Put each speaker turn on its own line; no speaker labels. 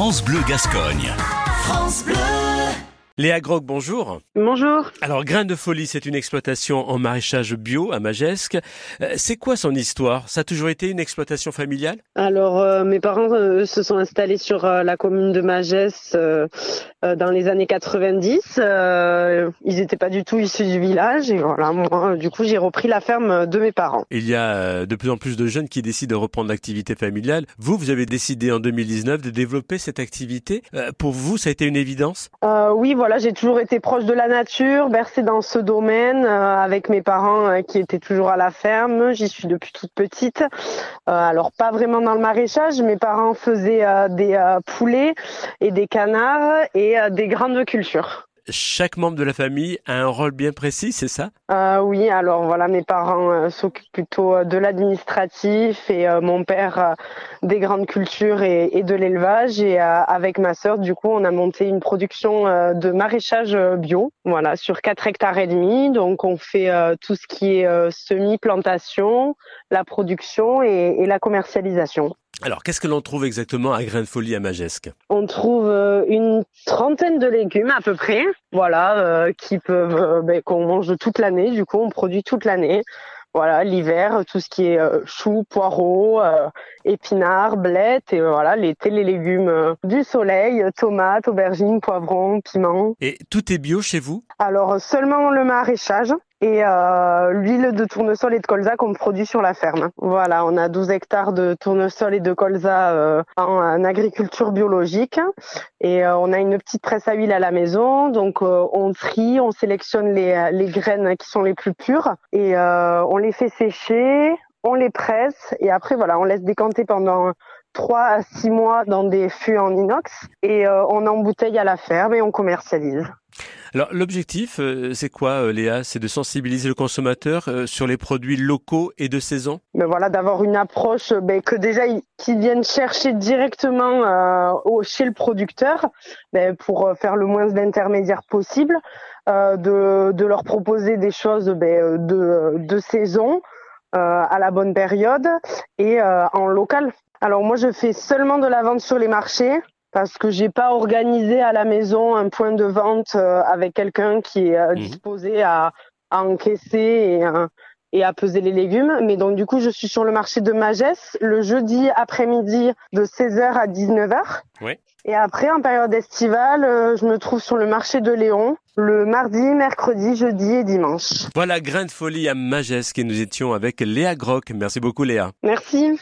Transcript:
France Bleu Gascogne. France Bleu.
Léa Grog, bonjour.
Bonjour.
Alors, Grain de Folie, c'est une exploitation en maraîchage bio à Magesque. Euh, c'est quoi son histoire? Ça a toujours été une exploitation familiale?
Alors, euh, mes parents euh, se sont installés sur la commune de Magesque dans les années 90. ils n'étaient pas du tout issus du village. Et voilà, moi, du coup, j'ai repris la ferme de mes parents.
Il y a de plus en plus de jeunes qui décident de reprendre l'activité familiale. Vous, vous avez décidé en 2019 de développer cette activité. pour vous, ça a été une évidence?
Oui, voilà j'ai toujours été proche de la nature, bercée dans ce domaine, euh, avec mes parents euh, qui étaient toujours à la ferme. J'y suis depuis toute petite. Euh, alors pas vraiment dans le maraîchage. Mes parents faisaient des poulets et des canards et des grandes cultures
chaque membre de la famille a un rôle bien précis, c'est ça?
Euh, Oui, alors voilà, mes parents euh, s'occupent plutôt euh, de l'administratif et mon père des grandes cultures et, de l'élevage. Et avec ma sœur, du coup, on a monté une production de maraîchage bio, voilà, sur 4 hectares et demi. Donc, on fait tout ce qui est semi-plantation, la production et la commercialisation.
Alors, qu'est-ce que l'on trouve exactement à Grain de Folie à Magesque
On trouve euh, une trentaine de légumes à peu près, voilà, euh, qui peuvent, euh, ben, qu'on mange toute l'année. Du coup, on produit toute l'année. Voilà, l'hiver, tout ce qui est choux, poireaux, épinards, blettes, et voilà, l'été, les légumes du soleil, tomates, aubergines, poivrons, piments.
Et tout est bio chez vous?
Alors, seulement le maraîchage et euh, l'huile de tournesol et de colza qu'on produit sur la ferme. Voilà, on a 12 hectares de tournesol et de colza euh, en, agriculture biologique et euh, on a une petite presse à huile à la maison. Donc euh, on trie, on sélectionne les, les graines qui sont les plus pures et euh, on les fait sécher, on les presse et après voilà, on laisse décanter pendant 3 à 6 mois dans des fûts en inox et on embouteille à la ferme et on commercialise.
Alors l'objectif, euh, c'est quoi, euh, Léa? C'est de sensibiliser le consommateur euh, sur les produits locaux et de saison.
Ben voilà, d'avoir une approche ben, que déjà qu'ils viennent chercher directement chez le producteur, ben, pour faire le moins d'intermédiaires possible, de, de, leur proposer des choses ben, de, de saison. à la bonne période et en local. Alors moi je fais seulement de la vente sur les marchés parce que j'ai pas organisé à la maison un point de vente euh, avec quelqu'un qui est euh, mhm. disposé à, à encaisser et, euh, et, à peser les légumes. Mais donc du coup, je suis sur le marché de Magès le jeudi après-midi de 16h à 19h.
Oui.
Et après, en période estivale, je me trouve sur le marché de Léon le mardi, mercredi, jeudi et dimanche.
Voilà, grain de folie à Magès que nous étions avec Léa Groc. Merci beaucoup Léa.
Merci.